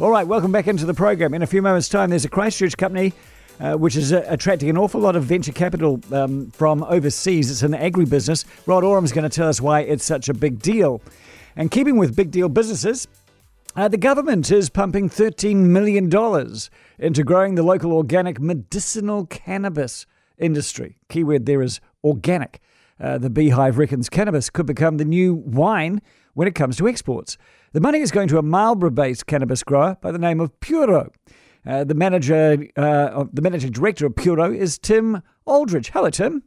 All right, welcome back into the program. In a few moments' time, there's a Christchurch company uh, which is uh, attracting an awful lot of venture capital um, from overseas. It's an agribusiness. Rod Oram's going to tell us why it's such a big deal. And keeping with big deal businesses, uh, the government is pumping $13 million into growing the local organic medicinal cannabis industry. Keyword there is organic. Uh, the Beehive reckons cannabis could become the new wine when it comes to exports. The money is going to a Marlborough based cannabis grower by the name of Puro. Uh, the manager, uh, the managing director of Puro is Tim Aldridge. Hello, Tim.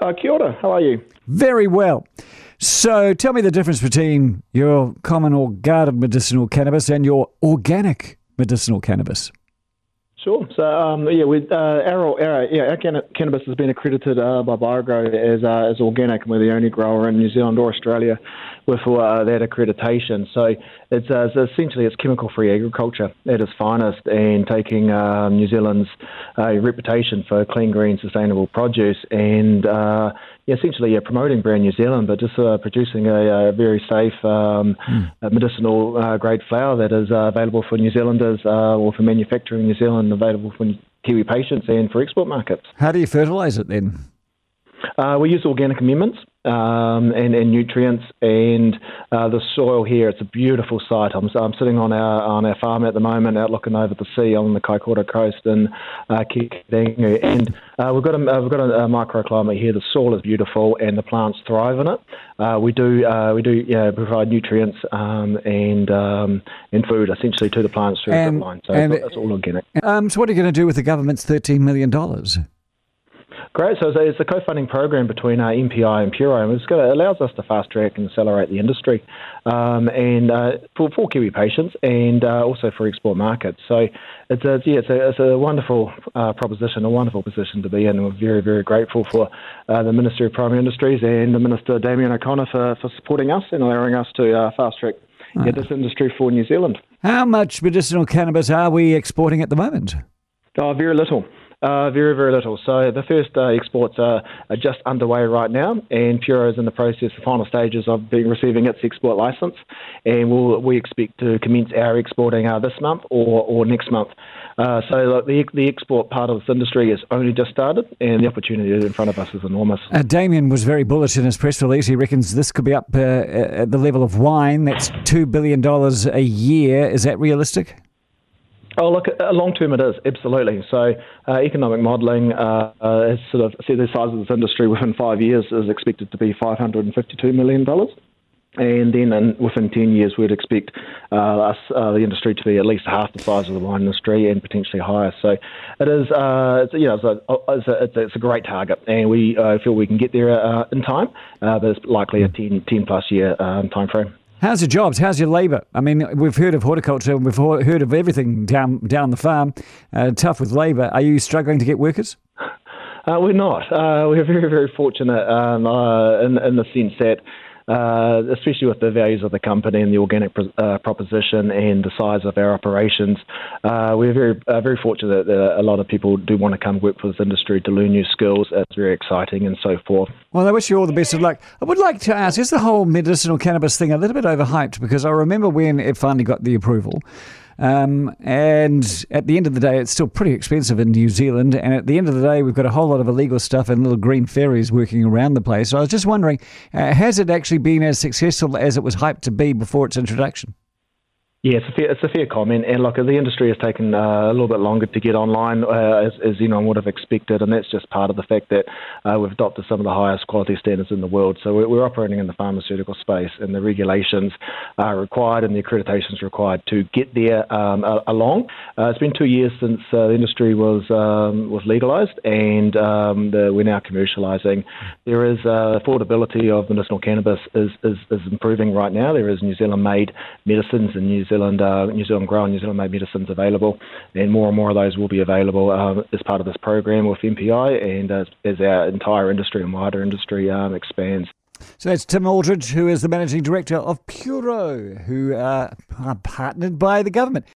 Uh, kia ora. How are you? Very well. So, tell me the difference between your common or garden medicinal cannabis and your organic medicinal cannabis. Sure. So, um, yeah, with uh, our, our, yeah, our cannabis has been accredited uh, by BioGrow as uh, as organic, and we're the only grower in New Zealand or Australia with uh, that accreditation. So, it's, uh, it's essentially it's chemical-free agriculture at its finest, and taking um, New Zealand's uh, reputation for clean, green, sustainable produce, and yeah, essentially yeah, promoting brand New Zealand, but just producing a, a, very safe um, mm. medicinal grade flower that is available for New Zealanders or for manufacturing in New Zealand available for Kiwi patients and for export markets. How do you fertilise it then? Uh, we use organic amendments um, and, and, nutrients, and uh, the soil here. It's a beautiful site. I'm, I'm, sitting on our on our farm at the moment, out looking over the sea on the Kaikoura coast in uh, and uh, we've got a uh, we've got a, a, microclimate here. The soil is beautiful, and the plants thrive in it. Uh, we do uh, we do yeah, provide nutrients um, and um, and food essentially to the plants through and, the line. So and, it's all organic. Um, so what are you going to do with the government's thirteen million dollars? Great. So it's a co-funding program between uh, MPI and Puro, and it allows us to fast track and accelerate the industry, um, and uh, for, for Kiwi patients, and uh, also for export markets. So it's a yeah, it's a, it's a wonderful uh, proposition, a wonderful position to be in, and we're very very grateful for uh, the Ministry of Primary Industries and the Minister Damien O'Connor for, for supporting us and allowing us to uh, fast track get this industry for New Zealand. How much medicinal cannabis are we exporting at the moment? Oh, very little. Uh, very, very little. So the first uh, exports are, are, just underway right now, and Puro is in the process, the final stages of being receiving its export license, and we'll, we expect to commence our exporting uh, this month or, or next month. Uh, so the, the export part of this industry has only just started, and the opportunity in front of us is enormous. Uh, Damien was very bullish in his press release. He reckons this could be up uh, at the level of wine. That's $2 billion a year. Is that realistic? Oh, look, long term it is, absolutely. So, uh, economic modelling uh, uh, has sort of said the size of this industry within five years is expected to be $552 million. And then in, within 10 years, we'd expect uh, us, uh, the industry to be at least half the size of the wine industry and potentially higher. So it is, uh, it's, you know, it's a, it's, a, it's, a, it's a great target, and we feel we can get there in time, but it's likely a 10, 10 plus year um, time frame. How's your jobs? How's your labour? I mean, we've heard of horticulture and we've heard of everything down down the farm. Uh, tough with labour. Are you struggling to get workers? Uh, we're not. Uh, we're very, very fortunate um, uh, in, in the sense that uh, especially with the values of the company and the organic uh, proposition and the size of our operations. Uh, we're very uh, very fortunate that a lot of people do want to come work for this industry to learn new skills. It's very exciting and so forth. Well, I wish you all the best of luck. I would like to ask: Is the whole medicinal cannabis thing a little bit overhyped? Because I remember when it finally got the approval. Um, and at the end of the day, it's still pretty expensive in New Zealand. And at the end of the day, we've got a whole lot of illegal stuff and little green fairies working around the place. So I was just wondering, uh, has it actually been as successful as it was hyped to be before its introduction? Yeah, it's a fair, it's a fair comment. And look, the industry has taken uh, a little bit longer to get online, uh, as, as know, would have expected, and that's just part of the fact that uh, we've adopted some of the highest quality standards in the world. So we're, we're, operating in the pharmaceutical space, and the regulations are required and the accreditations required to get there um, along. Uh, it's been two years since uh, the industry was um, was legalised, and um, the, we're now commercialising. There is uh, affordability of medicinal cannabis is, is, is improving right now. There is New Zealand made medicines and New Zealand, uh, New Zealand grown, New Zealand made medicines available, and more and more of those will be available um, as part of this program with MPI and as, as our entire industry and wider industry um, expands. So that's Tim Aldridge, who is the managing director of Puro, who uh, are partnered by the government.